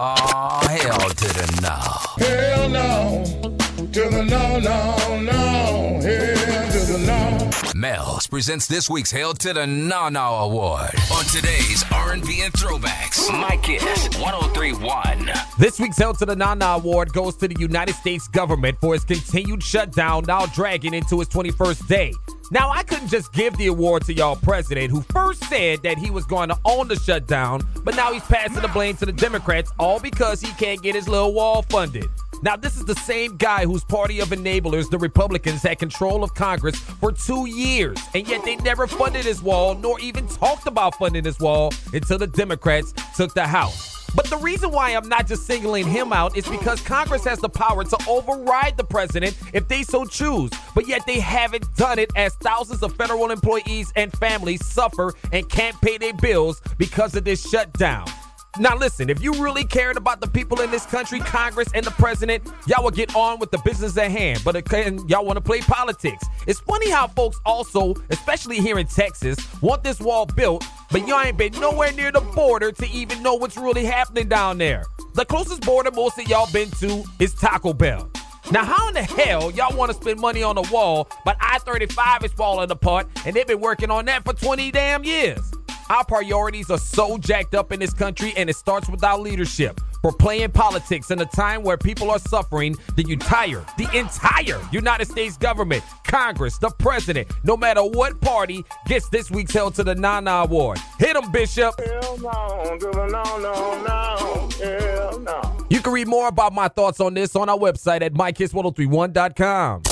Oh, hell to the no. Hell no. To the no, no, no. Hell to the no. Mel's presents this week's Hell to the No No Award on today's R&B and Throwbacks. My Kiss 1031. This week's Hell to the Nana Award goes to the United States government for its continued shutdown, now dragging into its 21st day. Now, I couldn't just give the award to y'all president, who first said that he was going to own the shutdown, but now he's passing the blame to the Democrats, all because he can't get his little wall funded. Now, this is the same guy whose party of enablers, the Republicans, had control of Congress for two years, and yet they never funded his wall, nor even talked about funding his wall until the Democrats took the House. But the reason why I'm not just singling him out is because Congress has the power to override the president if they so choose. But yet they haven't done it as thousands of federal employees and families suffer and can't pay their bills because of this shutdown. Now, listen, if you really cared about the people in this country, Congress, and the president, y'all would get on with the business at hand. But again, y'all want to play politics. It's funny how folks also, especially here in Texas, want this wall built, but y'all ain't been nowhere near the border to even know what's really happening down there. The closest border most of y'all been to is Taco Bell. Now, how in the hell y'all want to spend money on a wall, but I 35 is falling apart, and they've been working on that for 20 damn years? Our priorities are so jacked up in this country, and it starts with our leadership. For playing politics in a time where people are suffering, the entire, the entire United States government, Congress, the president, no matter what party, gets this week's Hell to the Nana Award. Hit 'em, Bishop. No. No, no, no. Hell no. You can read more about my thoughts on this on our website at mykiss1031.com.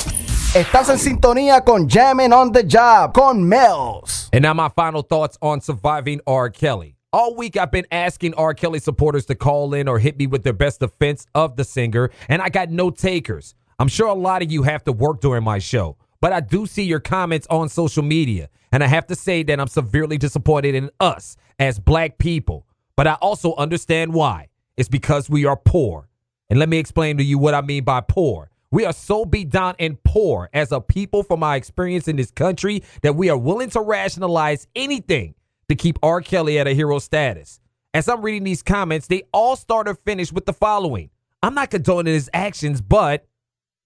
Estás en sintonía con Jammin' on the Job con Mel's. And now my final thoughts on surviving R. Kelly. All week I've been asking R. Kelly supporters to call in or hit me with their best defense of the singer, and I got no takers. I'm sure a lot of you have to work during my show, but I do see your comments on social media, and I have to say that I'm severely disappointed in us as black people. But I also understand why. It's because we are poor. And let me explain to you what I mean by poor. We are so beat down and poor as a people from our experience in this country that we are willing to rationalize anything to keep R. Kelly at a hero status. As I'm reading these comments, they all start or finish with the following I'm not condoning his actions, but,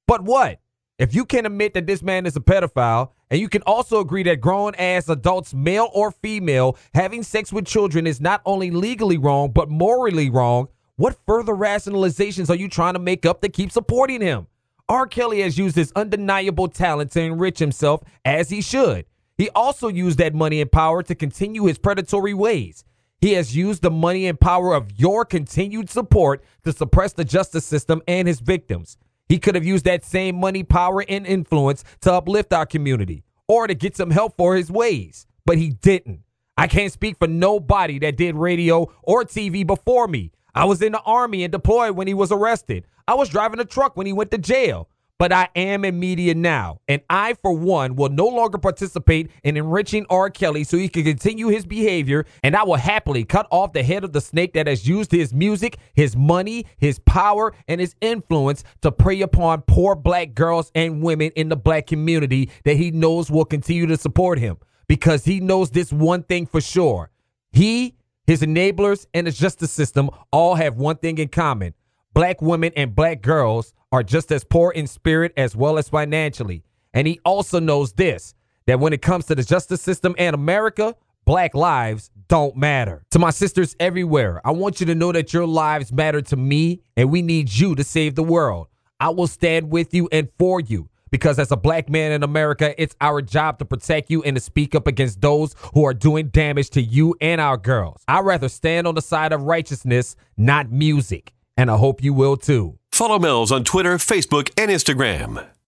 but what? If you can admit that this man is a pedophile, and you can also agree that grown ass adults, male or female, having sex with children is not only legally wrong, but morally wrong, what further rationalizations are you trying to make up to keep supporting him? R. Kelly has used his undeniable talent to enrich himself as he should. He also used that money and power to continue his predatory ways. He has used the money and power of your continued support to suppress the justice system and his victims. He could have used that same money, power, and influence to uplift our community or to get some help for his ways, but he didn't. I can't speak for nobody that did radio or TV before me. I was in the army and deployed when he was arrested. I was driving a truck when he went to jail. But I am in media now, and I, for one, will no longer participate in enriching R. Kelly so he can continue his behavior, and I will happily cut off the head of the snake that has used his music, his money, his power, and his influence to prey upon poor black girls and women in the black community that he knows will continue to support him because he knows this one thing for sure. He, his enablers, and the justice system all have one thing in common black women and black girls are just as poor in spirit as well as financially. And he also knows this that when it comes to the justice system and America, black lives don't matter. To my sisters everywhere, I want you to know that your lives matter to me and we need you to save the world. I will stand with you and for you because as a black man in America, it's our job to protect you and to speak up against those who are doing damage to you and our girls. I'd rather stand on the side of righteousness, not music and I hope you will too. Follow Mel's on Twitter, Facebook, and Instagram.